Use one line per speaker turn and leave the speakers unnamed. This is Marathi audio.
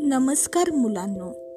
नमस्कार मुलांनो.